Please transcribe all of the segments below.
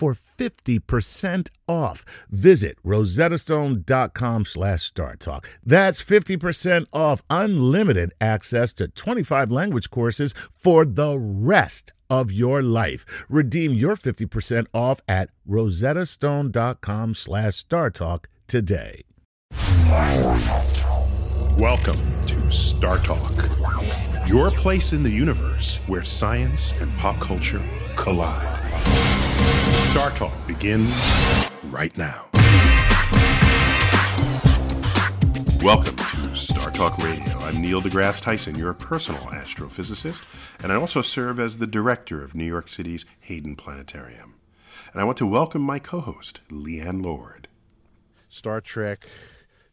for 50% off. Visit rosettastone.com slash StarTalk. That's 50% off unlimited access to 25 language courses for the rest of your life. Redeem your 50% off at rosettastone.com slash StarTalk today. Welcome to Star Talk, your place in the universe where science and pop culture collide. Star Talk begins right now. Welcome to Star Talk Radio. I'm Neil deGrasse Tyson, your personal astrophysicist, and I also serve as the director of New York City's Hayden Planetarium. And I want to welcome my co host, Leighann Lord. Star Trek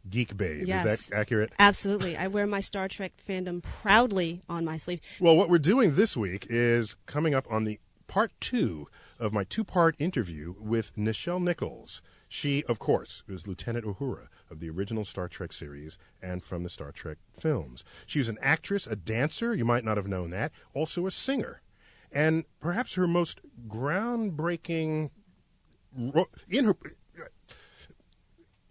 geek babe. Yes. Is that accurate? Absolutely. I wear my Star Trek fandom proudly on my sleeve. Well, what we're doing this week is coming up on the part two of my two part interview with Nichelle Nichols. She, of course, is Lieutenant Uhura of the original Star Trek series and from the Star Trek films. She was an actress, a dancer, you might not have known that, also a singer. And perhaps her most groundbreaking ro- in her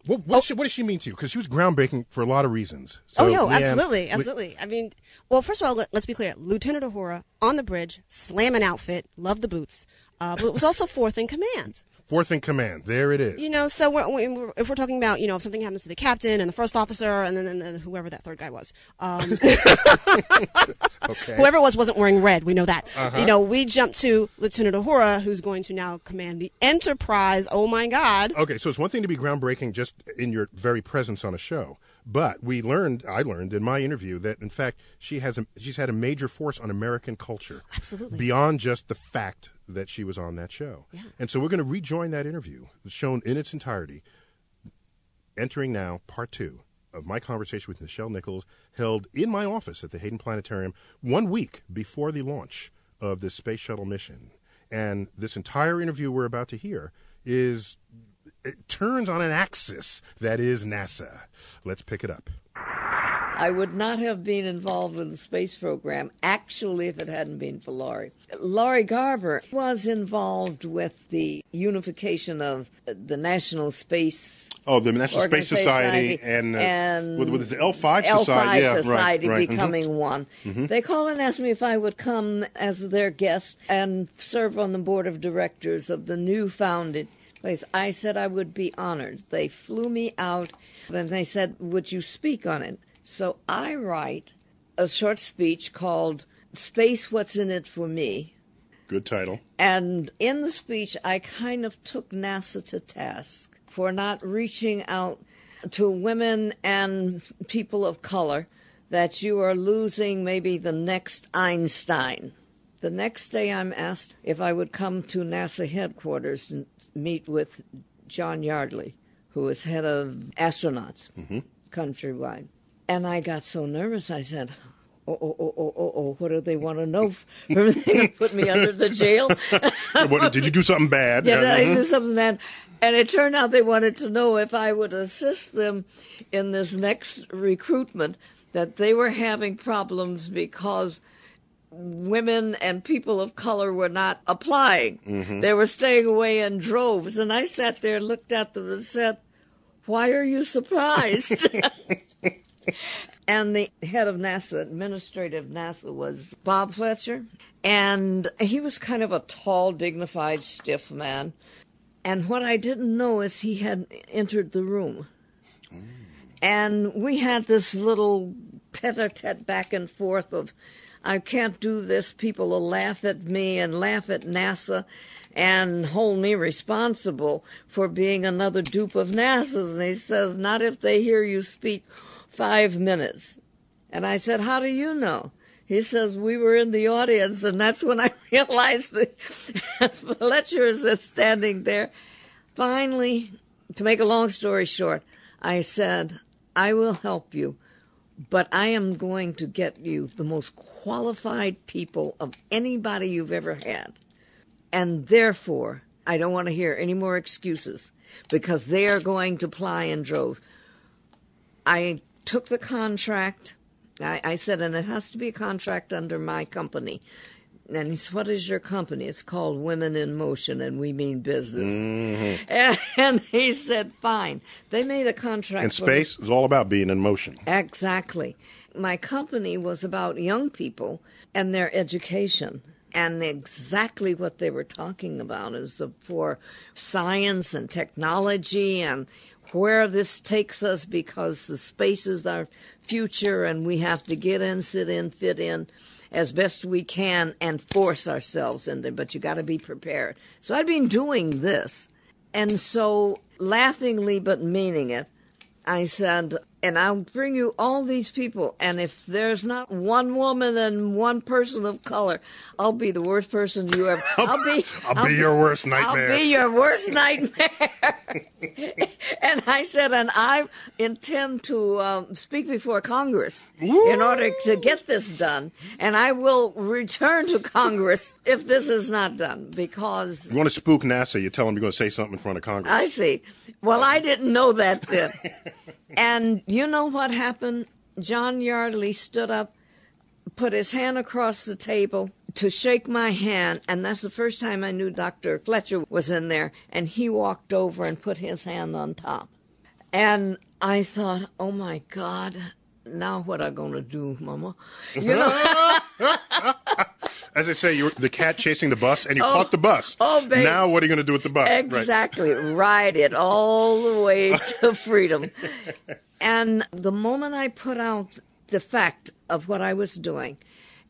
what, what, oh. does she, what does she mean to you? Because she was groundbreaking for a lot of reasons. So, oh, no, Leighann, absolutely, absolutely. I mean, well, first of all, let, us be clear. Lieutenant Uhura on the bridge, slamming outfit, love the boots, uh, but it was also fourth in command. Fourth in command. There it is. You know, so we're, we're, if we're talking about, you know, if something happens to the captain and the first officer and then, and then whoever that third guy was, um, okay. whoever it was wasn't wearing red. We know that. Uh-huh. You know, we jump to Lieutenant Uhura, who's going to now command the Enterprise. Oh my God! Okay, so it's one thing to be groundbreaking just in your very presence on a show, but we learned, I learned in my interview that in fact she has a, she's had a major force on American culture, Absolutely. beyond just the fact that she was on that show. Yeah. And so we're going to rejoin that interview, shown in its entirety. Entering now part two of my conversation with Nichelle Nichols, held in my office at the Hayden Planetarium one week before the launch of this space shuttle mission. And this entire interview we're about to hear is it turns on an axis that is NASA. Let's pick it up. I would not have been involved with the space program, actually, if it hadn't been for Lori. Lori Garver was involved with the unification of the National Space Oh, the National Space Organization Society and, uh, and with, with the L5 L5 Society, yeah, right, Society right, mhm. becoming one. They called and asked me if I would come as their guest and serve on the board of directors of the new founded place. I said I would be honored. They flew me out and they said, Would you speak on it? So I write a short speech called Space What's in It for Me. Good title. And in the speech, I kind of took NASA to task for not reaching out to women and people of color, that you are losing maybe the next Einstein. The next day, I'm asked if I would come to NASA headquarters and meet with John Yardley, who is head of astronauts countrywide. And I got so nervous, I said, Oh, oh, oh, oh, oh, oh, what do they want to know from me to put me under the jail? what, did you do something bad? Yeah, I mhm. did something bad. And it turned out they wanted to know if I would assist them in this next recruitment, that they were having problems because women and people of color were not applying. Mm-hmm. They were staying away in droves. And I sat there, and looked at them, and said, Why are you surprised? and the head of NASA, administrative NASA, was Bob Fletcher. And he was kind of a tall, dignified, stiff man. And what I didn't know is he had entered the room. Mm. And we had this little tete a tete back and forth of, I can't do this. People will laugh at me and laugh at NASA and hold me responsible for being another dupe of NASA's. And he says, Not if they hear you speak five minutes. And I said, How do you know? He says, We were in the audience, and that's when I realized that Fletcher is standing there. Finally, to make a long story short, I said, I will help you, but I am going to get you the most qualified people of anybody you've ever had. And therefore, I don't want to hear any more excuses because they are going to ply in droves. I took the contract. I, I said, and it has to be a contract under my company. And he said, What is your company? It's called Women in Motion, and we mean business. And, and he said, Fine. They made a contract. And space, is all about being in motion. Exactly. My company was about young people and their education. And exactly what they were talking about is the, for science and technology and where this takes us because the space is our future and we have to get in, sit in, fit in as best we can and force ourselves in there. But you got to be prepared. So I'd been doing this. And so, laughingly but meaning it, I said, and I'll bring you all these people. And if there's not one woman and one person of color, I'll be the worst person you ever. I'll be. I'll be your worst nightmare. I'll be your worst nightmare. and I said, and I intend to um, speak before Congress in order to get this done. And I will return to Congress if this is not done because You want to spook NASA, you tell them you're going to say something in front of Congress. I see. Well, I didn't know that then. and you know what happened? John Yardley stood up, put his hand across the table to shake my hand, and that's the first time I knew Dr. Fletcher was in there, and he walked over and put his hand on top. And I thought, oh my God, now what I gonna do, Mama? You know, As I say, you're the cat chasing the bus, and you oh. caught the bus. oh, baby. Now what are you going to do with the bus? Right. Exactly. Ride it all the way to freedom. and the moment I put out the fact of what I was doing,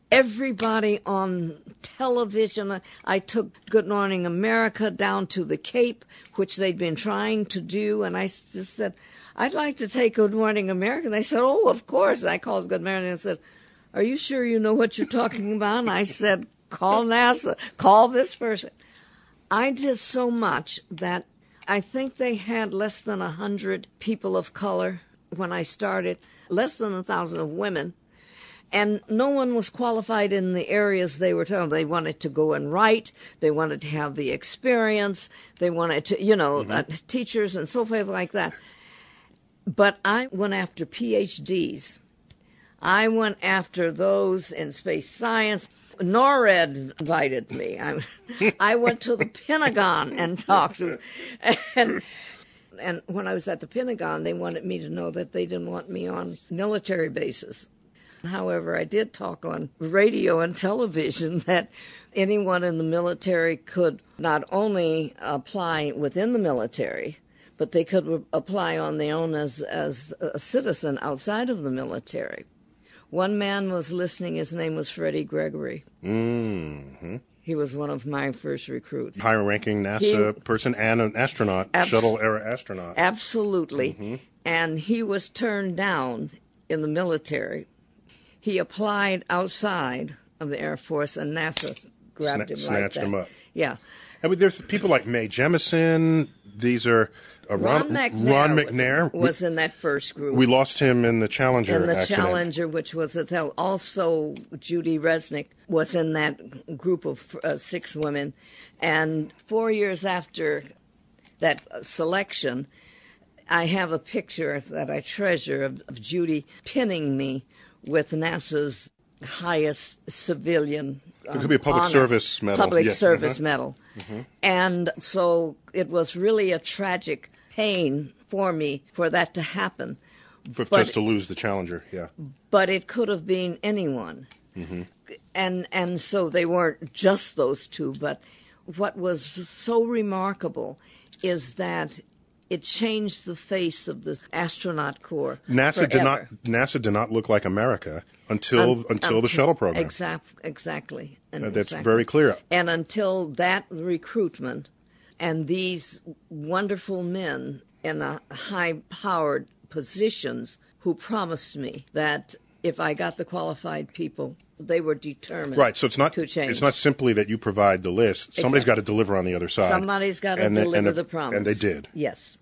everybody on television, I took Good Morning America down to the Cape, which they'd been trying to do, and I just said, I'd like to take Good Morning America. And they said, Oh, of course. And I called Good Morning and said, Are you sure you know what you're talking about? And I said, Call NASA, call this person. I did so much that I think they had less than a hundred people of color when I started, less than a thousand of women, and no one was qualified in the areas they were telling. They wanted to go and write, they wanted to have the experience, they wanted to, you know, uh, teachers and so forth like that. But I went after PhDs. I went after those in space science. NORAD invited me. I, I went to the Pentagon and talked to, and and when I was at the Pentagon, they wanted me to know that they didn't want me on military bases. However, I did talk on radio and television that anyone in the military could not only apply within the military, but they could apply on their own as, as a citizen outside of the military. One man was listening, his name was Freddie Gregory. Mm-hmm. He was one of my first recruits. Higher ranking NASA He- person and an astronaut, Abs- shuttle era astronaut. Absolutely. And he was turned down in the military. He applied outside of the Air Force, and NASA grabbed Sna- him like snatched that. him up. Yeah. I mean, there's people like Mae Jemison. These are Ron, Ron, McNair, Ron was- McNair. was, in that first group. we, lost him in the Challenger and the accident. Challenger, which was a tel- also Judy Resnik was in that group of uh, six women, and four years after that uh, selection, I have a picture that I treasure of, of Judy pinning me with NASA's highest civilian. It could be a public honor, service medal, Public yes, service mhm. medal. And so it was really a tragic pain for me for that to happen. For, But- just to lose the challenger, yeah. But it could have been anyone. And and so they weren't just those two, but what was so remarkable is that it changed the face of the astronaut corps. NASA did not. NASA did not look like America until until the shuttle program. Exact, exactly. And Uh, that's exactly. very clear. And until that recruitment and these wonderful men in the high powered positions who promised me that if I got the qualified people, they were determined Right, so it's not to change. it's not simply that you provide the list. Somebody's Exactly. got to deliver on the other side. Somebody's got to And they- and deliver the promise. and they did. Yes.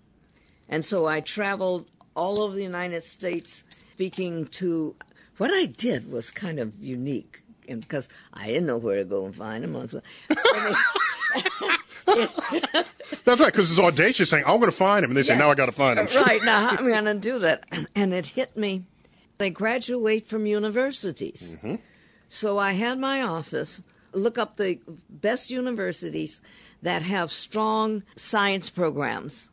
And so I traveled all over the United States speaking to. What I did was kind of unique because I didn't know where to go and find them. So, I That's right, because it's audacious saying, "I'm going to find him," and they say, Yeah. "Now I got to find him." right now, I'm going to do that? And it hit me. They graduate from universities. Mm-hmm. So I had my office look up the best universities that have strong science programs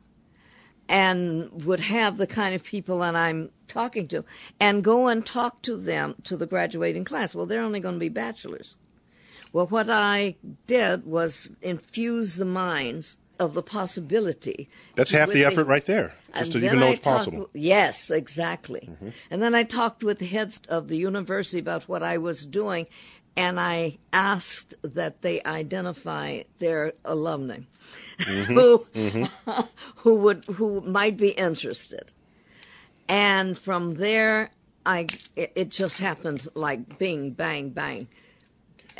and would have the kind of people that I'm talking to and go and talk to them to the graduating class. Well, they're only going to be bachelors. Well, what I did was infuse the minds of the possibility. That's half the effort right there, just to even know I it's talked possible. yes, exactly. Mm-hmm. And then I talked with the heads of the university about what I was doing, and I asked that they identify their alumni mm-hmm. who mm-hmm. who would who might be interested. And from there, I it, it just happened like bing bang bang.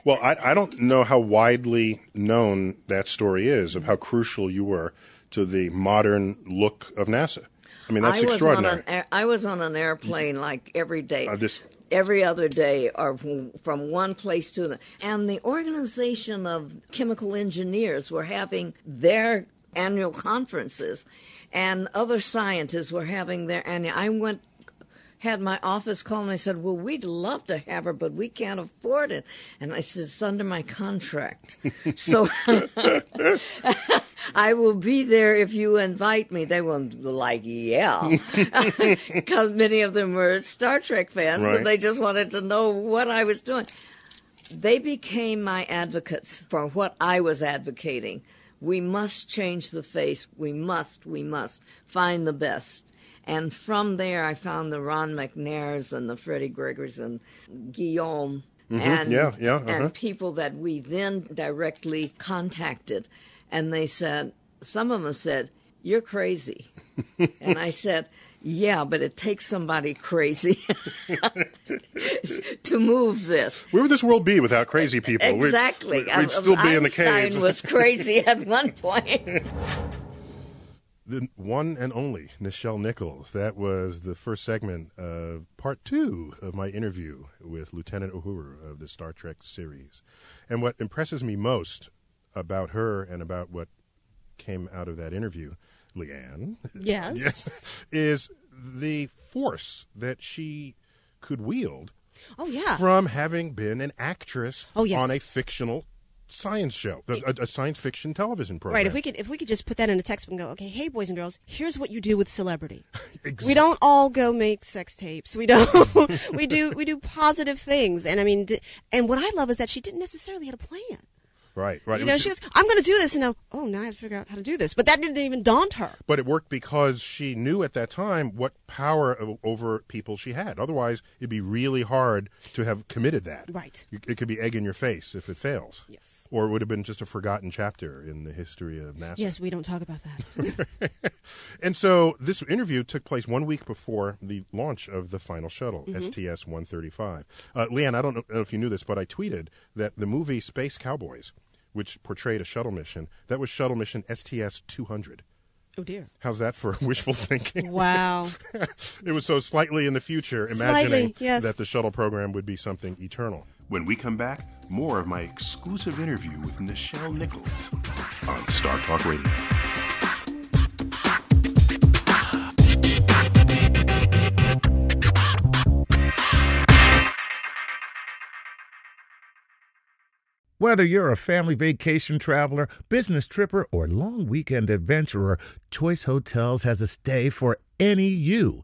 Well, I, I don't know how widely known that story is of how crucial you were to the modern look of NASA. I mean, that's I was extraordinary. on an I was on an airplane like every day. Uh, this- every other day or from- from one place to the and the organization of chemical engineers were having their annual conferences and other scientists were having their annual I went had my office call me and said, Well, we'd love to have her, but we can't afford it. And I said, It's under my contract. so I will be there if you invite me. They were like, Yeah. Because many of them were Star Trek fans, Right. and they just wanted to know what I was doing. They became my advocates for what I was advocating. We must change the face. We must, we must find the best. And from there, I found the Ron McNairs and the Freddie Gregors and Guillaume and, Mm-hmm. Yeah, yeah, uh-huh. and people that we then directly contacted. And they said, some of them said, You're crazy. and I said, Yeah, but it takes somebody crazy to move this. Where would this world be without crazy people? Exactly. We'd, we'd still be in the Einstein cave. was crazy at one point. The one and only Nichelle Nichols. That was the first segment of part two of my interview with Lieutenant Uhura of the Star Trek series. And what impresses me most about her and about what came out of that interview, Leighann, Yes. is the force that she could wield Oh yeah. from having been an actress Oh, yes. on a fictional science show, a, a- science fiction television program. Right. If we could, if we could just put that in a textbook and go, okay, hey, boys and girls, here's what you do with celebrity. Ex- We don't all go make sex tapes. We don't. we do. We do positive things. And I mean, d- and what I love is that she didn't necessarily have a plan. Right, right. You know, she goes, "I'm going to do this," and now, oh, now I have to figure out how to do this. But that didn't even daunt her. But it worked because she knew at that time what power over people she had. Otherwise, it'd be really hard to have committed that. Right. It could be egg in your face if it fails. Yes. Or it would have been just a forgotten chapter in the history of NASA. Yes, we don't talk about that. And so this interview took place one week before the launch of the final shuttle, Mm-hmm. STS 135. Uh, Leighann, I don't know if you knew this, but I tweeted that the movie Space Cowboys, which portrayed a shuttle mission, that was shuttle mission STS 200. oh dear. How's that for wishful thinking? Wow. it was so slightly in the future, Slightly, imagining yes. that the shuttle program would be something eternal. When we come back, more of my exclusive interview with Nichelle Nichols on Star Talk Radio. Whether you're a family vacation traveler, business tripper, or long weekend adventurer, Choice Hotels has a stay for any you.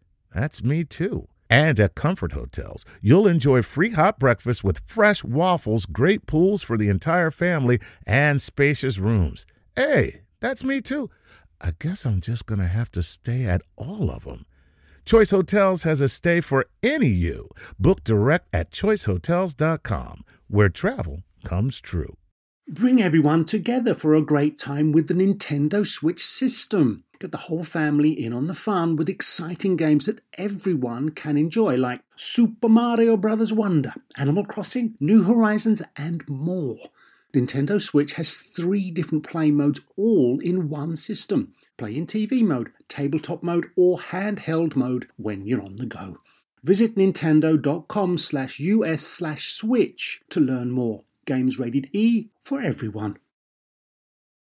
That's me too. And at Comfort Hotels, you'll enjoy free hot breakfast with fresh waffles, great pools for the entire family, and spacious rooms. Hey, that's me too. I guess I'm just going to have to stay at all of them. Choice Hotels has a stay for any you. Book direct at choicehotels.com, where travel comes true. Bring everyone together for a great time with the Nintendo Switch system. Get the whole family in on the fun with exciting games that everyone can enjoy, like Super Mario Bros. Wonder, Animal Crossing, New Horizons, and more. Nintendo Switch has three different play modes all in one system play in TV mode, tabletop mode, or handheld mode when you're on the go. Visit nintendo.com slash us slash switch to learn more. Games rated E for everyone.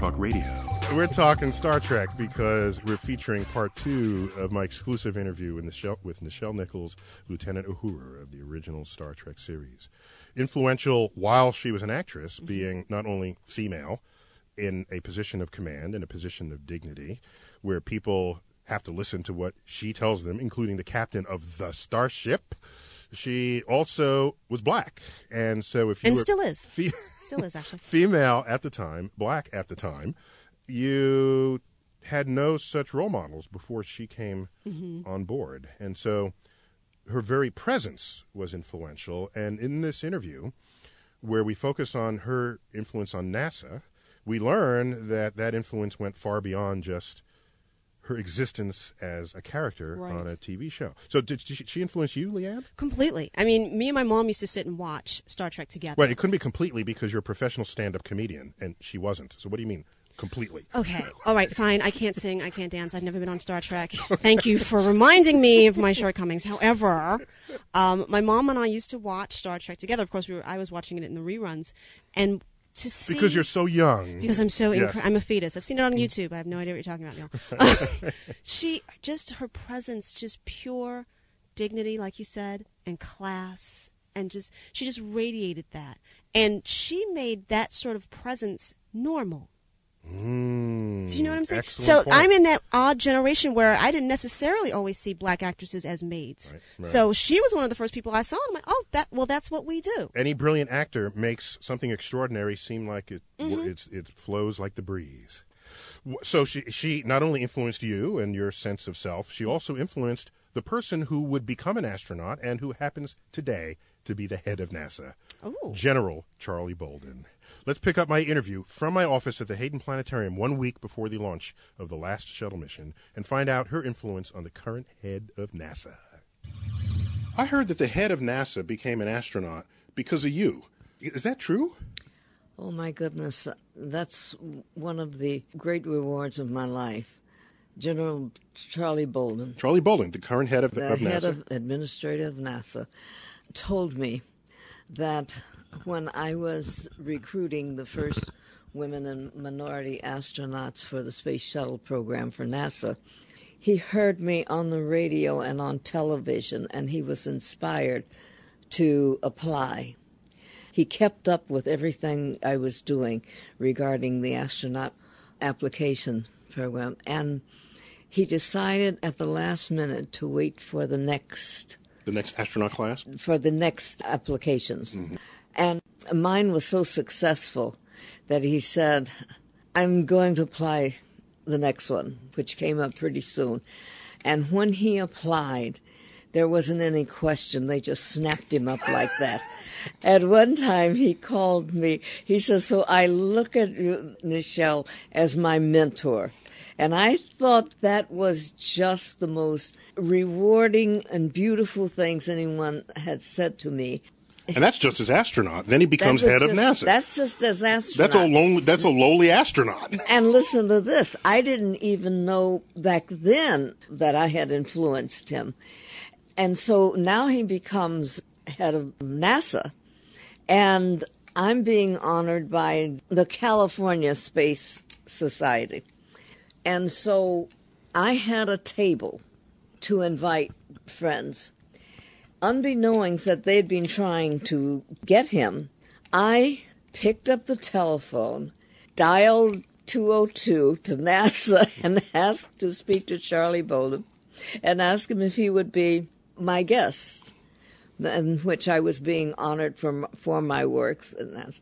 Talk Radio. We're talking Star Trek because we're featuring part two of my exclusive interview with Nichelle, with Nichelle Nichols, Lieutenant Uhura of the original Star Trek series. Influential while she was an actress, mm-hmm. being not only female in a position of command, in a position of dignity, where people have to listen to what she tells them, including the captain of the starship. She also was black, and so if you And were still is. fe- Still is, actually. female at the time, black at the time, you had no such role models before she came mm-hmm. on board. And so her very presence was influential. And in this interview, where we focus on her influence on NASA, we learn that that influence went far beyond just her existence as a character Right. on a TV show. So did she, she influence you, Leighann? Completely. I mean, me and my mom used to sit and watch Star Trek together. Well, it couldn't be completely because you're a professional stand-up comedian, and she wasn't. So what do you mean completely? Okay. All right. Fine. I can't sing. I can't dance. I've never been on Star Trek. Thank you for reminding me of my shortcomings. However, um, my mom and I used to watch Star Trek together. Of course, we were, I was watching it in the reruns, and to see Because you're so young. because I'm so Yes. incre- I'm a fetus. I've seen it on mm. YouTube. I have no idea what you're talking about now. she just her presence, just pure dignity, like you said, and class, and just she just radiated that, and she made that sort of presence normal. Mm, Do you know what I'm saying? So point. I'm in that odd generation where I didn't necessarily always see black actresses as maids. Right, right. So she was one of the first people I saw. And I'm like, oh, that well, that's what we do. Any brilliant actor makes something extraordinary seem like it Mm-hmm. it's, it flows like the breeze. So she she not only influenced you and your sense of self, she also influenced the person who would become an astronaut and who happens today to be the head of NASA, Oh. General Charlie Bolden. Let's pick up my interview from my office at the Hayden Planetarium one week before the launch of the last shuttle mission and find out her influence on the current head of NASA. I heard that the head of NASA became an astronaut because of you. Is that true? Oh my goodness, that's one of the great rewards of my life. General Charlie Bolden, Charlie Bolden, the current head of, NASA. the of head NASA. of administrative NASA, told me that when I was recruiting the first women and minority astronauts for the space shuttle program for NASA, he heard me on the radio and on television, and he was inspired to apply. He kept up with everything I was doing regarding the astronaut application program, and he decided at the last minute to wait for the next the next astronaut class. for the next applications. Mm-hmm. And mine was so successful that he said, I'm going to apply the next one, which came up pretty soon. And when he applied, there wasn't any question. They just snapped him up like that. At one time, he called me. He says, So I look at you, Nichelle, as my mentor. And I thought that was just the most rewarding and beautiful things anyone had said to me. And that's just as astronaut. Then he becomes head of NASA. That's just as astronaut. That's a lonely. That's a lowly astronaut. And listen to this. I didn't even know back then that I had influenced him. And so now he becomes head of NASA. And I'm being honored by the California Space Society. And so I had a table to invite friends. Unbeknownst that they'd been trying to get him, I picked up the telephone, dialed 202 to NASA, and asked to speak to Charlie Bolden and asked him if he would be my guest, in which I was being honored for, for my works. And that's,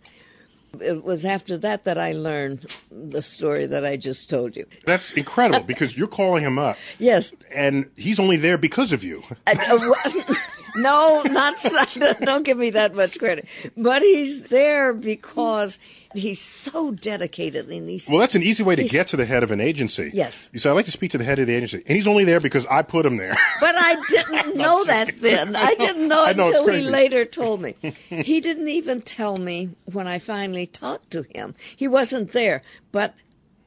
it was after that that I learned the story that I just told you. That's incredible because you're calling him up, Yes, and he's only there because of you. Uh, uh, no, not don't give me that much credit. But he's there because he's so dedicated and he's Well, that's an easy way to get to the head of an agency. Yes. You say, I'd like to speak to the head of the agency. And he's only there because I put him there. But I didn't know that then. I didn't know I know, until he later told me. He didn't even tell me when I finally talked to him. He wasn't there. But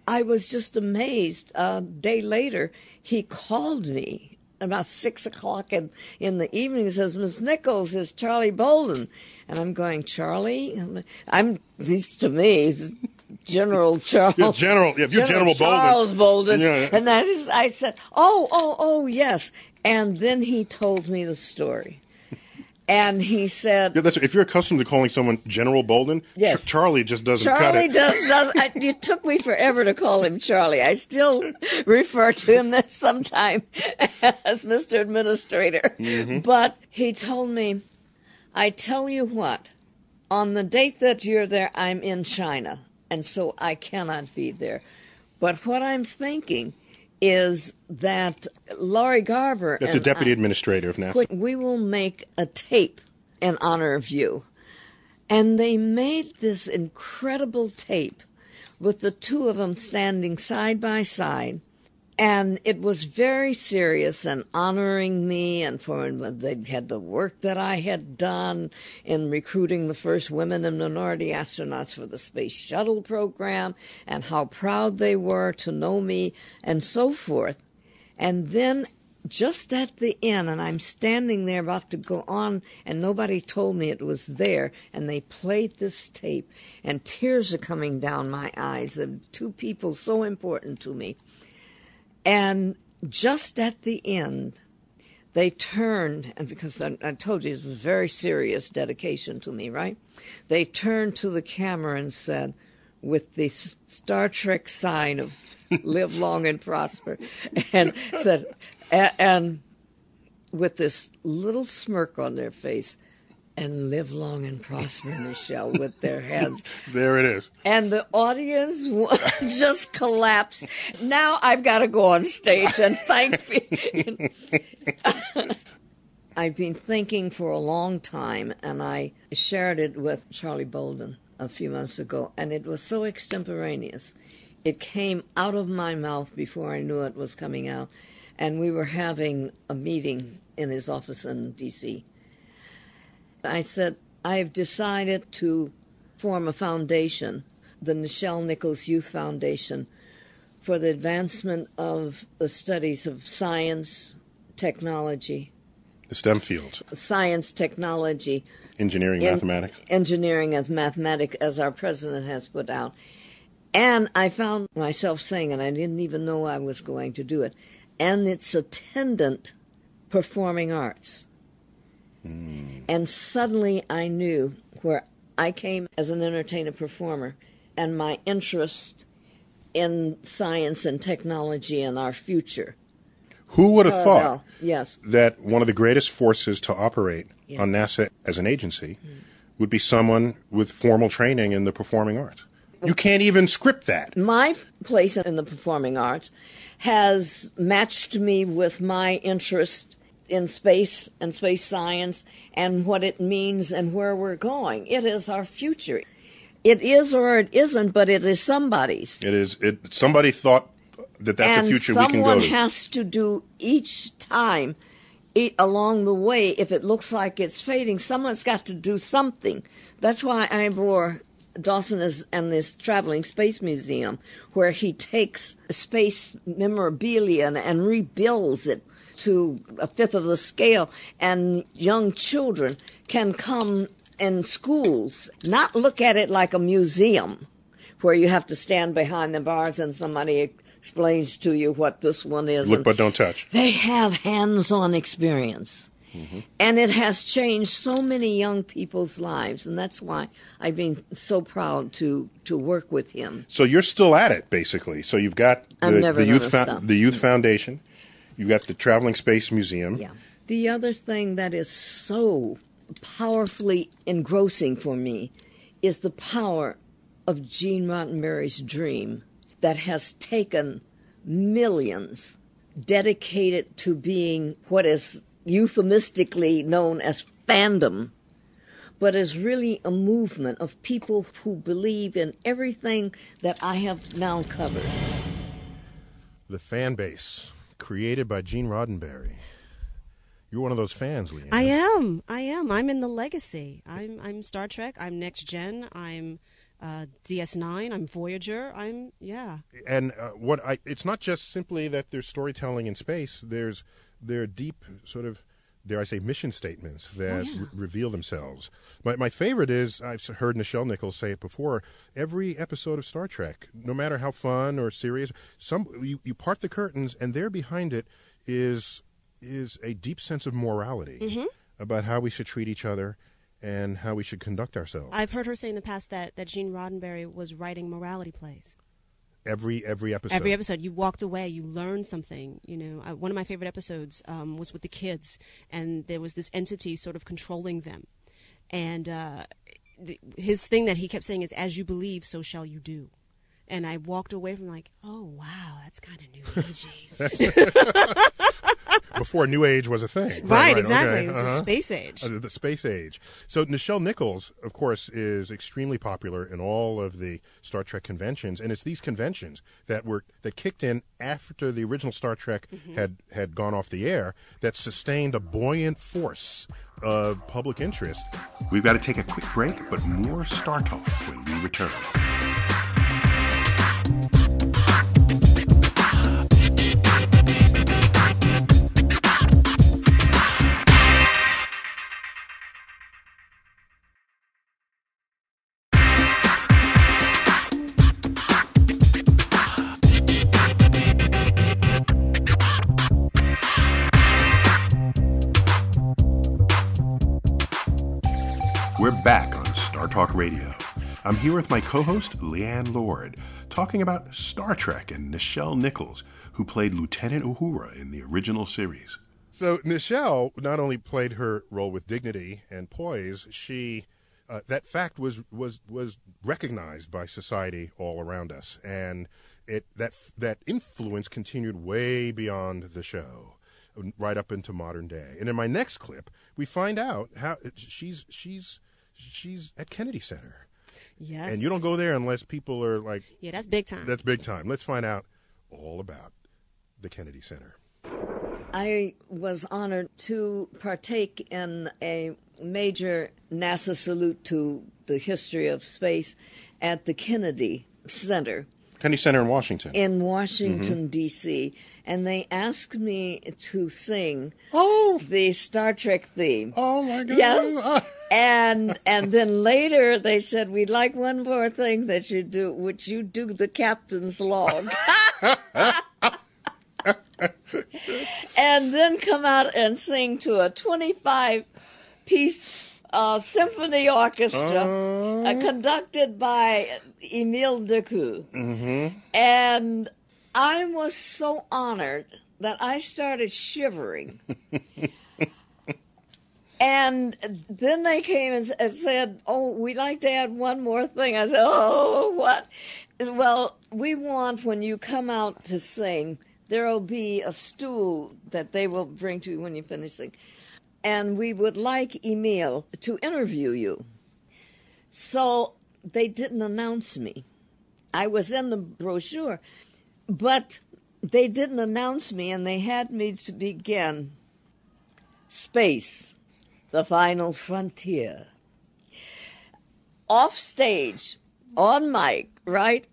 I was just amazed. A day later, he called me about six o'clock in, in the evening and says, Miss Nichols, is Charlie Bolden. And I'm going, Charlie? I'm, he's to me, General Charles. Yeah, General- yeah, you're General Bolden. Charles Bolden. Yeah, yeah. And that is, I said, oh, oh, oh, yes. And then he told me the story. And he said, Yeah, that's, if you're accustomed to calling someone General Bolden, Yes. Ch- Charlie just doesn't cut Charlie it. does, does I, it took me forever to call him Charlie. I still refer to him sometime as Mr. Administrator. Mm-hmm. But he told me, I tell you what, on the date that you're there, I'm in China, and so I cannot be there. But what I'm thinking is that Lori Garver That's a deputy I- administrator of NASA. We will make a tape in honor of you. And they made this incredible tape with the two of them standing side by side. And it was very serious and honoring me, and for they had the work that I had done in recruiting the first women and minority astronauts for the space shuttle program, and how proud they were to know me, and so forth. And then just at the end, and I'm standing there about to go on, and nobody told me it was there, and they played this tape, and tears are coming down my eyes. The two people so important to me. And just at the end, they turned, and because I, I told you it was very serious dedication to me, right? They turned to the camera and said, with the Star Trek sign of "Live long and prosper," and said, a- and with this little smirk on their face, and live long and prosper, Michelle, with their hands There it is. and the audience just collapsed. Now I've got to go on stage and thank you. I've been thinking for a long time, and I shared it with Charlie Bolden a few months ago, and it was so extemporaneous. It came out of my mouth before I knew it was coming out, and we were having a meeting in his office in D.C. I said, I have decided to form a foundation, the Nichelle Nichols Youth Foundation, for the advancement of the studies of science, technology, The STEM field, science, technology, engineering, in- mathematics. engineering as mathematics, as our president has put out. And I found myself saying, and I didn't even know I was going to do it, and its attendant performing arts. And suddenly I knew where I came as an entertainer performer and my interest in science and technology and our future. Who would have thought Parallel. Yes. that one of the greatest forces to operate on NASA as an agency would be someone with formal training in the performing arts. You can't even script that. My place in the performing arts has matched me with my interest in space and space science and what it means and where we're going. It is our future. It is or it isn't, but it is somebody's. It is. It somebody thought that that's and a future we can go to. someone has to do each time it, along the way if it looks like it's fading someone's got to do something that's why i bore dawson is and this traveling space museum where he takes space memorabilia and, and rebuilds it to a fifth of the scale and young children can come in schools not look at it like a museum where you have to stand behind the bars and somebody explains to you what this one is. Look but don't touch. They have hands on experience. Mm-hmm. And it has changed so many young people's lives, and that's why I've been so proud to, to work with him. So you're still at it, basically. So you've got the, the youth Fo- the youth mm. foundation. You've got the traveling space museum. Yeah. The other thing that is so powerfully engrossing for me is the power of Gene Roddenberry's dream that has taken millions dedicated to being what is euphemistically known as fandom, but is really a movement of people who believe in everything that I have now covered. The fan base created by Gene Roddenberry. You're one of those fans, Leighann. I am. I am. I'm in the legacy. I'm. I'm Star Trek. I'm Next Gen. I'm uh, DS9. I'm Voyager. I'm yeah. and uh, what I it's not just simply that there's storytelling in space. There's there are deep sort of dare I say mission statements oh, that re- reveal themselves. My my favorite is I've heard Nichelle Nichols say it before. Every episode of Star Trek, no matter how fun or serious, some you, you part the curtains and there behind it is is a deep sense of morality mm-hmm. about how we should treat each other and how we should conduct ourselves. I've heard her say in the past that that Gene Roddenberry was writing morality plays. Every every episode. Every episode, you walked away, you learned something. You know, uh, one of my favorite episodes um, was with the kids, and there was this entity sort of controlling them, and uh, th- his thing that he kept saying is, "As you believe, so shall you do." And I walked away from like, "Oh wow, that's kind of new agey." before New Age was a thing. right, okay, exactly. It's uh-huh. a space age. Uh, the space age. So Nichelle Nichols, of course, is extremely popular in all of the Star Trek conventions, and it's these conventions that were that kicked in after the original Star Trek Mm-hmm. had had gone off the air that sustained a buoyant force of public interest. We've got to take a quick break, but more Star Talk when we return. Radio. I'm here with my co host, Leighann Lord, talking about Star Trek and Nichelle Nichols, who played Lieutenant Uhura in the original series. So, Nichelle not only played her role with dignity and poise, she. Uh, that fact was, was was recognized by society all around us, and it that that influence continued way beyond the show, right up into modern day. And in my next clip, we find out how she's she's she's at Kennedy Center. yes. And you don't go there unless people are like, Yeah, that's big time. that's big time. Let's find out all about the Kennedy Center. I was honored to partake in a major NASA salute to the history of space at the Kennedy Center Kennedy Center in Washington. in Washington, mm-hmm. D.C., and they asked me to sing oh, the Star Trek theme. oh my God. Yes. and and then later they said we'd like one more thing that you do would you do the captain's log and then come out and sing to a 25 piece uh, symphony orchestra uh, conducted by Emil de Cou. Mm-hmm. And I was so honored that I started shivering. And then they came and said, "Oh, we'd like to add one more thing." I said, "Oh, what?" Well, we want when you come out to sing, there'll be a stool that they will bring to you when you finish singing, and we would like Emil to interview you. So they didn't announce me. I was in the brochure, but they didn't announce me, and they had me to begin Space, the Final Frontier. Off stage, on mic, right?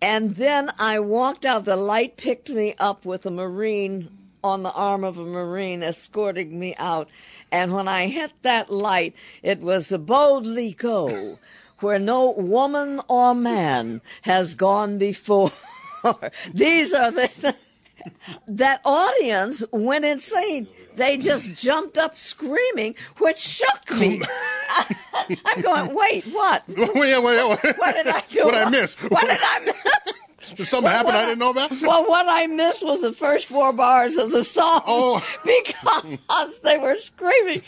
And then I walked out. The light picked me up with a Marine on the arm of a Marine escorting me out. And when I hit that light, it was a boldly go where no woman or man has gone before. These are the. that audience went insane. They just jumped up screaming, which shook me. I'm going, wait, what? wait, wait, wait. What did I do? What I miss? What did I miss? Did something happen I didn't know about? Well, what I missed was the first four bars of the song Oh. because they were screaming.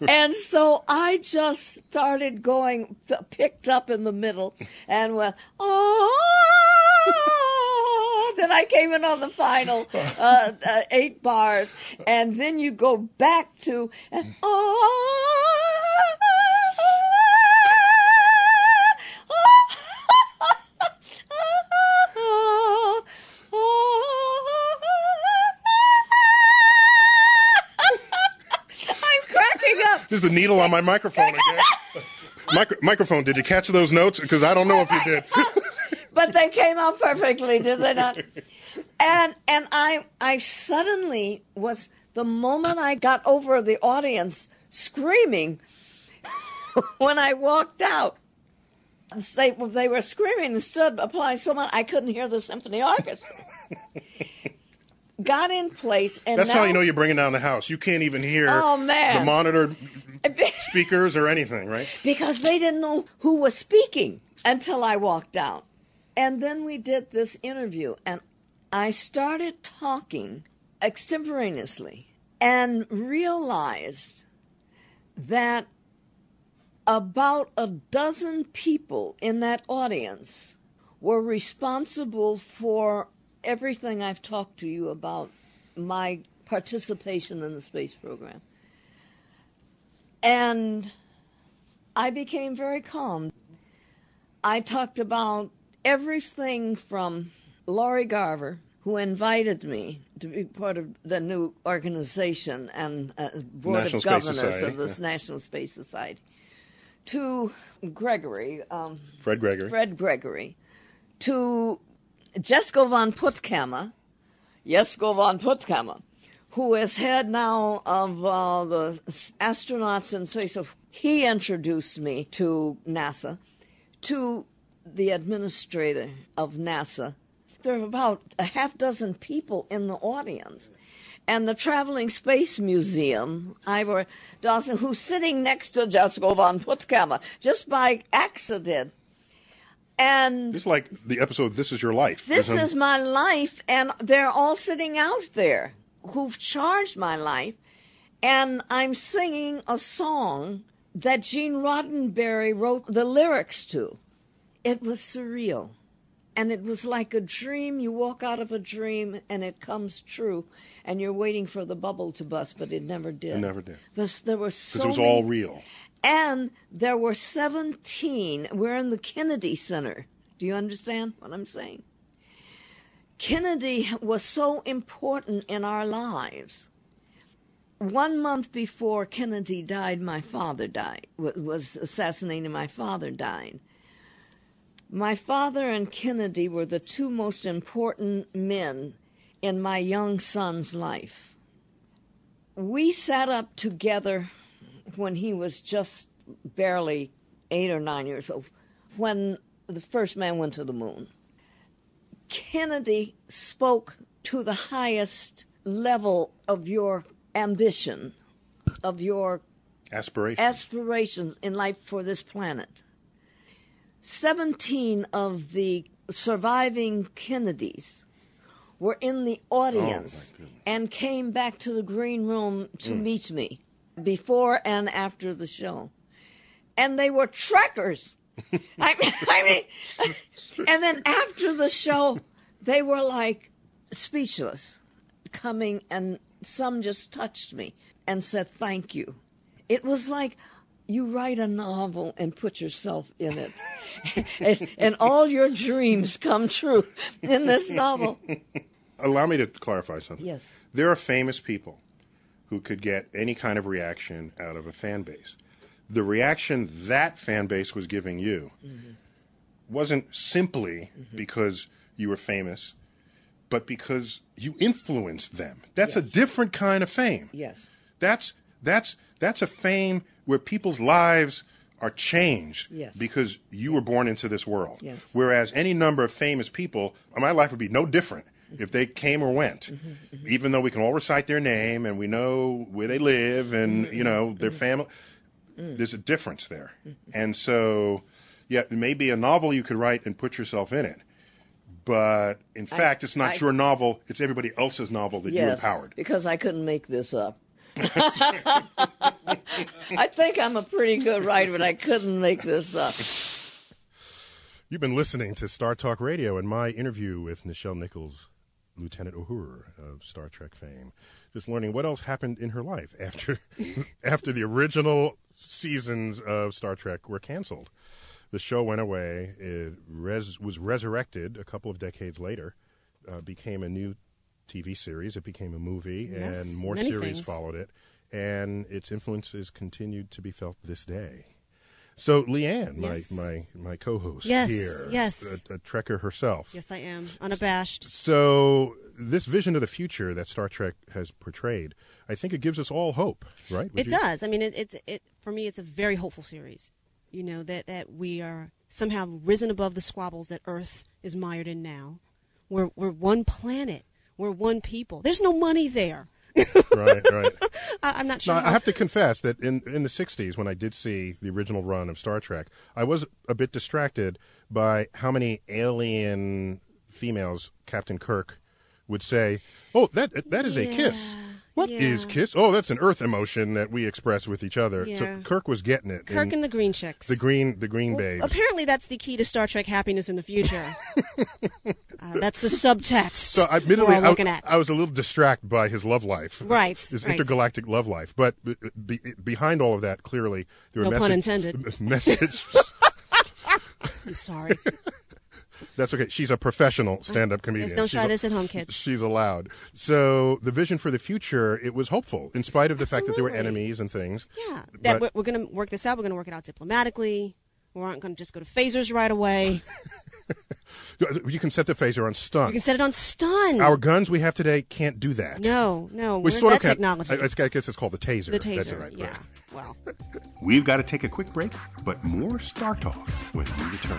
And so I just started going, picked up in the middle and went, oh. Then I came in on the final uh, uh, eight bars. And then you go back to, and, I'm cracking up. There's the needle on my microphone again. Micro- microphone, did you catch those notes? Because I don't know if you did. But they came out perfectly, did they not? And and I I suddenly was the moment I got over the audience screaming when I walked out. They they were screaming and stood applying so much I couldn't hear the symphony orchestra. got in place and That's now, how you know you're bringing down the house. You can't even hear Oh, man. the monitor speakers or anything, right? because they didn't know who was speaking until I walked out. And then we did this interview, and I started talking extemporaneously and realized that about a dozen people in that audience were responsible for everything I've talked to you about my participation in the space program. And I became very calm. I talked about everything from Lori Garver, who invited me to be part of the new organization and uh, board National of governors Society, of this yeah. National Space Society, to Gregory, um, Fred Gregory. Fred Gregory, to Jesco von Puttkamer, Jesco von Puttkamer, who is head now of uh, the astronauts in space. So he introduced me to NASA, to the administrator of NASA. There are about a half dozen people in the audience. And the Traveling Space Museum, Ivor Dawson, who's sitting next to Jesco von Puttkamer, just by accident. And It's like the episode "This Is Your Life." this is my life, and they're all sitting out there who've charged my life, and I'm singing a song that Gene Roddenberry wrote the lyrics to. It was surreal, and it was like a dream. You walk out of a dream, and it comes true, and you're waiting for the bubble to bust, but it never did. It never did. This, there were so because it was many all real. and there were 17. We're in the Kennedy Center. Do you understand what I'm saying? Kennedy was so important in our lives. One month before Kennedy died, my father died, wa- was assassinated, my father died. My father and Kennedy were the two most important men in my young son's life. We sat up together when he was just barely eight or nine years old, when the first man went to the moon. Kennedy spoke to the highest level of your ambition, of your Aspiration. aspirations in life for this planet. 17 of the surviving Kennedys were in the audience Oh, and came back to the green room to Mm. meet me. before and after the show. And they were trekkers. I mean, I mean, and then after the show, they were like speechless, coming, and some just touched me and said, Thank you. It was like you write a novel and put yourself in it, and, all your dreams come true in this novel. Allow me to clarify something. Yes. There are famous people who could get any kind of reaction out of a fan base. The reaction that fan base was giving you mm-hmm. wasn't simply mm-hmm. because you were famous, but because you influenced them. That's a different kind of fame. Yes. That's that's that's a fame where people's lives are changed Yes. because you were born into this world. Yes. Whereas any number of famous people, my life would be no different if they came or went. Mm-hmm, Even though we can all recite their name and we know where they live and Mm-hmm, you know their family, Mm. there's a difference there. And so, yeah, maybe a novel you could write and put yourself in it. But in fact, it's not I- your novel; it's everybody else's novel that you Yes. empowered. Because I couldn't make this up. I think I'm a pretty good writer, but I couldn't make this up. You've been listening to Star Talk Radio and my interview with Nichelle Nichols, Lieutenant Uhura of Star Trek fame. Just learning what else happened in her life after after the original seasons of Star Trek were canceled. The show went away. It res- was resurrected a couple of decades later. Uh, became a new TV series. It became a movie, Yes, and more series things. followed it. And its influences continued to be felt this day. So, Leighann, Yes. my, my, my co host Yes, here, yes. a, a Trekker herself. Yes, I am unabashed. So, this vision of the future that Star Trek has portrayed, I think it gives us all hope, right? Would It you- does. I mean, it, it's it for me. It's a very hopeful series. You know that that we are somehow risen above the squabbles that Earth is mired in now. We're we're one planet. We're one people. There's no money there. Right, right. I, I'm not sure. No, I have to confess that in, in the 60s, when I did see the original run of Star Trek, I was a bit distracted by how many alien females Captain Kirk would say, Oh, that that is a kiss. Yeah, What is kiss? Oh, that's an Earth emotion that we express with each other. Yeah. So Kirk was getting it. Kirk and the Green Chicks. the green, the green Well, babes. apparently, that's the key to Star Trek happiness in the future. uh, that's the subtext So, admittedly, I. I was a little distracted by his love life, Right, His right. intergalactic love life. But uh, uh, be, be, behind all of that, clearly, there were No pun intended. Message. I'm sorry. That's okay. She's a professional mm-hmm. stand-up comedian. Yes, don't She's try a- this at home, kids. She's allowed. So the vision for the future, it was hopeful, in spite of the fact that there were enemies and things. Yeah, that But- we're, we're going to work this out. We're going to work it out diplomatically. We aren't going to just go to phasers right away. You can set the phaser on stun. You can set it on stun. Our guns we have today can't do that. no, no. we Where's sort that of can. technology? I, I guess it's called the taser. the taser. That's right. Yeah. Well, We've got to take a quick break, but more Star Talk when we return.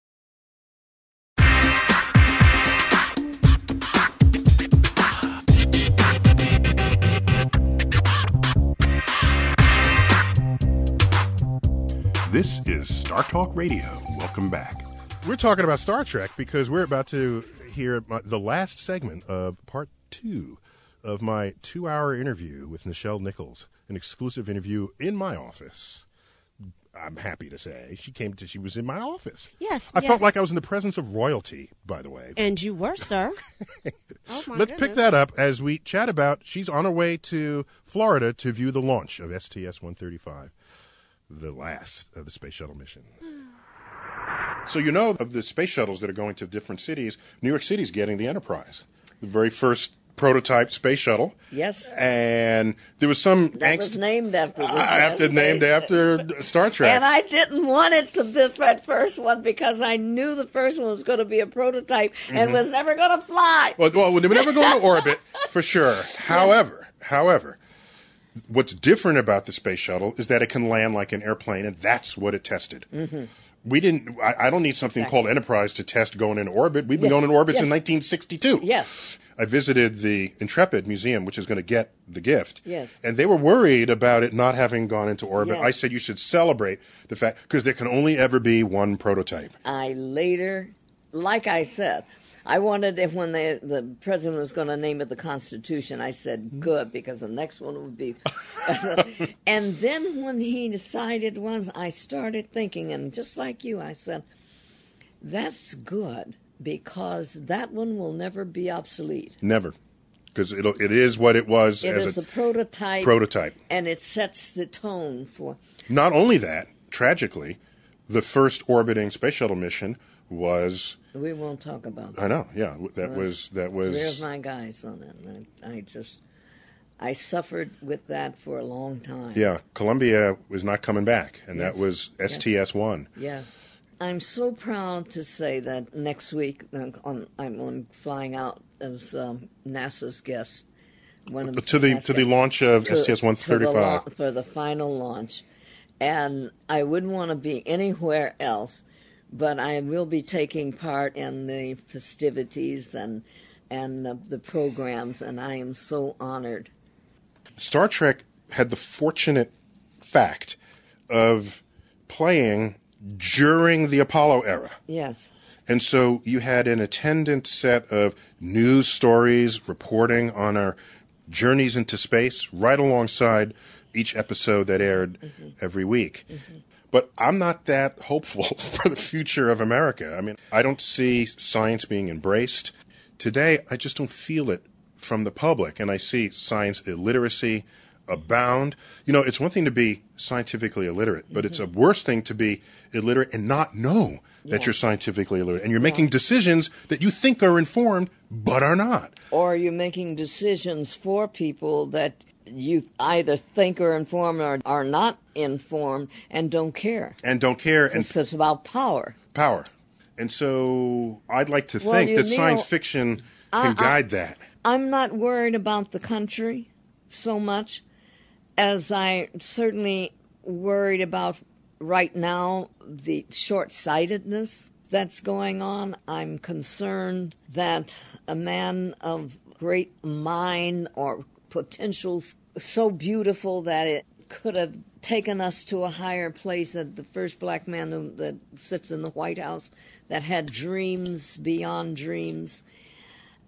This is Star Talk Radio. Welcome back. We're talking about Star Trek because we're about to hear my, the last segment of part two of my two hour interview with Nichelle Nichols, an exclusive interview in my office. I'm happy to say she came to. She was in my office. Yes, I yes. felt like I was in the presence of royalty. By the way, And you were, sir. oh my Let's pick that up as we chat about. She's on her way to Florida to view the launch of STS 135, the last of the space shuttle missions. So you know of the space shuttles that are going to different cities. New York City's getting the Enterprise, the very first prototype space shuttle. Yes. And there was some That angst. was named after the after named after Star Trek. And I didn't want it to be that first one because I knew the first one was going to be a prototype and Mhm. was never going to fly. Well, well, they would never go to orbit for sure. However, however, what's different about the space shuttle is that it can land like an airplane, and that's what it tested. Mm-hmm. We didn't. I, I don't need something Exactly. called Enterprise to test going in orbit. We've been Yes, going in orbits in yes. 1962. Yes. I visited the Intrepid Museum, which is going to get the gift. Yes. And they were worried about it not having gone into orbit. Yes. I said you should celebrate the fact because there can only ever be one prototype. I later, like I said, I wanted it when they, the president was going to name it the Constitution. I said, mm-hmm. good, because the next one would be. and then when he decided was, I started thinking, and just like you, I said, that's good because that one will never be obsolete. Never, because it it is what it was It as is a a prototype. prototype. And it sets the tone for. Not only that, tragically, the first orbiting space shuttle mission was We won't talk about that. I know, yeah, that Yes. was that was Three of my guys on it. I, I just, I suffered with that for a long time. yeah, Columbia was not coming back, and that was STS one. Yes. I'm so proud to say that next week uh, on, I'm, flying out as um, NASA's guest. One of To the- NASA's to the launch of To- STS-135. to for the final launch, and I wouldn't want to be anywhere else, but I will be taking part in the festivities and and the, the programs, and I am so honored. Star Trek had the fortunate fact of playing during the Apollo era. Yes. And so you had an attendant set of news stories reporting on our journeys into space right alongside each episode that aired mm-hmm. every week. Mm-hmm. But I'm not that hopeful for the future of America. I mean, I don't see science being embraced. Today, I just don't feel it from the public. And I see science illiteracy abound. You know, it's one thing to be scientifically illiterate, but it's a mm-hmm. worse thing to be illiterate and not know that you're scientifically illiterate. And you're making decisions that you think are informed, but are not. Or you're making decisions for people that you either think are informed or are not informed and don't care. And don't care and It's, it's about power. power. And so I'd like to Well, think that know, science fiction can I- guide that. I'm not worried about the country so much as I certainly worried about right now the short sightedness that's going on. I'm concerned that a man of great mind or potential so beautiful that it could have taken us to a higher place that the first black man who, that sits in the White House that had dreams beyond dreams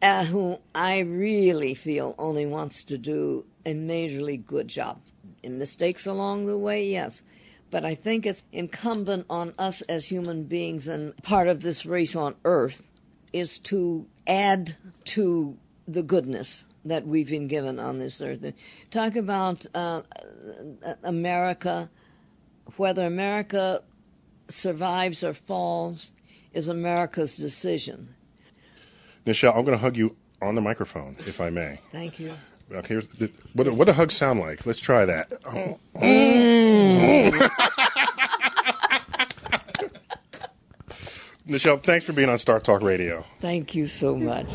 uh, who I really feel only wants to do a majorly good job. And mistakes along the way, yes. But I think it's incumbent on us as human beings and part of this race on earth is to add to the goodness that we've been given on this earth. Talk about uh, America, whether America survives or falls is America's decision. Nichelle, I'm going to hug you on the microphone, if I may. Thank you. Okay, the, what, what do hugs sound like? Let's try that. Nichelle, thanks for being on Star Talk Radio. Thank you so much.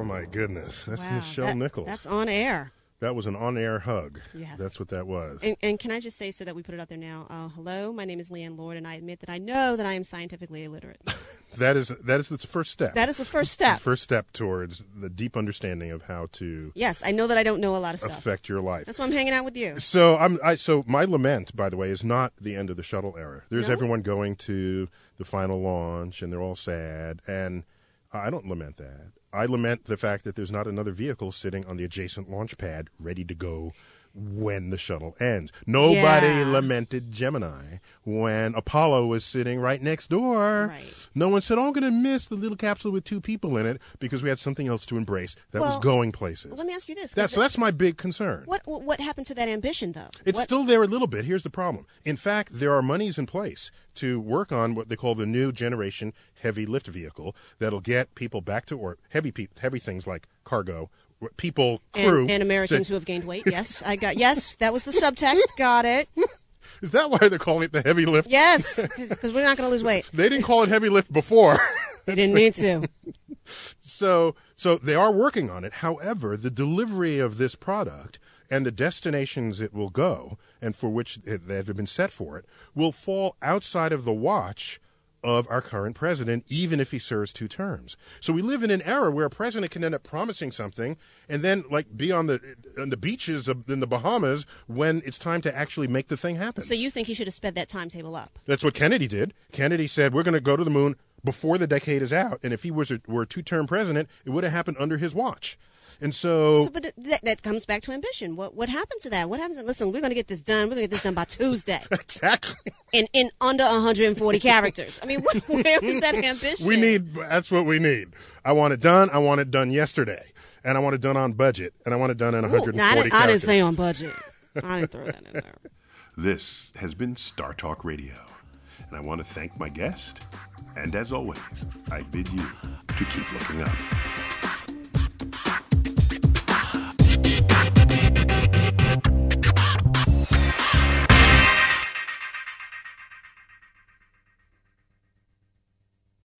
Oh my goodness, that's Wow, Nichelle that- Nichols. That's on air. That was an on-air hug. Yes. That's what that was. And, and can I just say, so that we put it out there now? Uh, hello, my name is Leighann Lord, and I admit that I know that I am scientifically illiterate. That is that is the first step. That is the first The step. first step towards the deep understanding of how to Yes, I know that I don't know a lot of stuff. affect your life. That's why I'm hanging out with you. So I'm I so my lament, by the way, is not the end of the shuttle era. There's No? everyone going to the final launch and they're all sad and I don't lament that. I lament the fact that there's not another vehicle sitting on the adjacent launch pad ready to go when the shuttle ends. Nobody Yeah. lamented Gemini when Apollo was sitting right next door. Right. No one said, "Oh, I'm going to miss the little capsule with two people in it," because we had something else to embrace that was going places. Let me ask you this. That's the- that's my big concern. what, what what happened to that ambition though? It's What- still there a little bit. Here's the problem. In fact, there are monies in place to work on what they call the new generation heavy lift vehicle that'll get people back to or heavy pe- heavy things like cargo, people, crew, and, and Americans to- who have gained weight. Yes, I got. Yes, that was the subtext. Got it. Is that why they're calling it the heavy lift? Yes, because we're not going to lose weight. They didn't call it heavy lift before. They didn't need to. So, so they are working on it. However, the delivery of this product and the destinations it will go, and for which they have been set for it, will fall outside of the watch of our current president, even if he serves two terms. So we live in an era where a president can end up promising something and then, like, be on the on the beaches of, in the Bahamas when it's time to actually make the thing happen. So you think he should have sped that timetable up? That's what Kennedy did. Kennedy said, "We're going to go to the moon before the decade is out," and if he was a, were a two-term president, it would have happened under his watch. And so, So, but th- that, that comes back to ambition. What what happened to that? What happens? Listen, we're going to get this done. We're going to get this done by Tuesday, exactly, in in under 140 characters. I mean, what, where was that ambition? we need. That's what we need. I want it done. I want it done yesterday, and I want it done on budget, and I want it done in Ooh, 140 no, I, didn't, I didn't characters. say on budget. I didn't throw that in there. This has been Star Talk Radio, and I want to thank my guest. And as always, I bid you to keep looking up.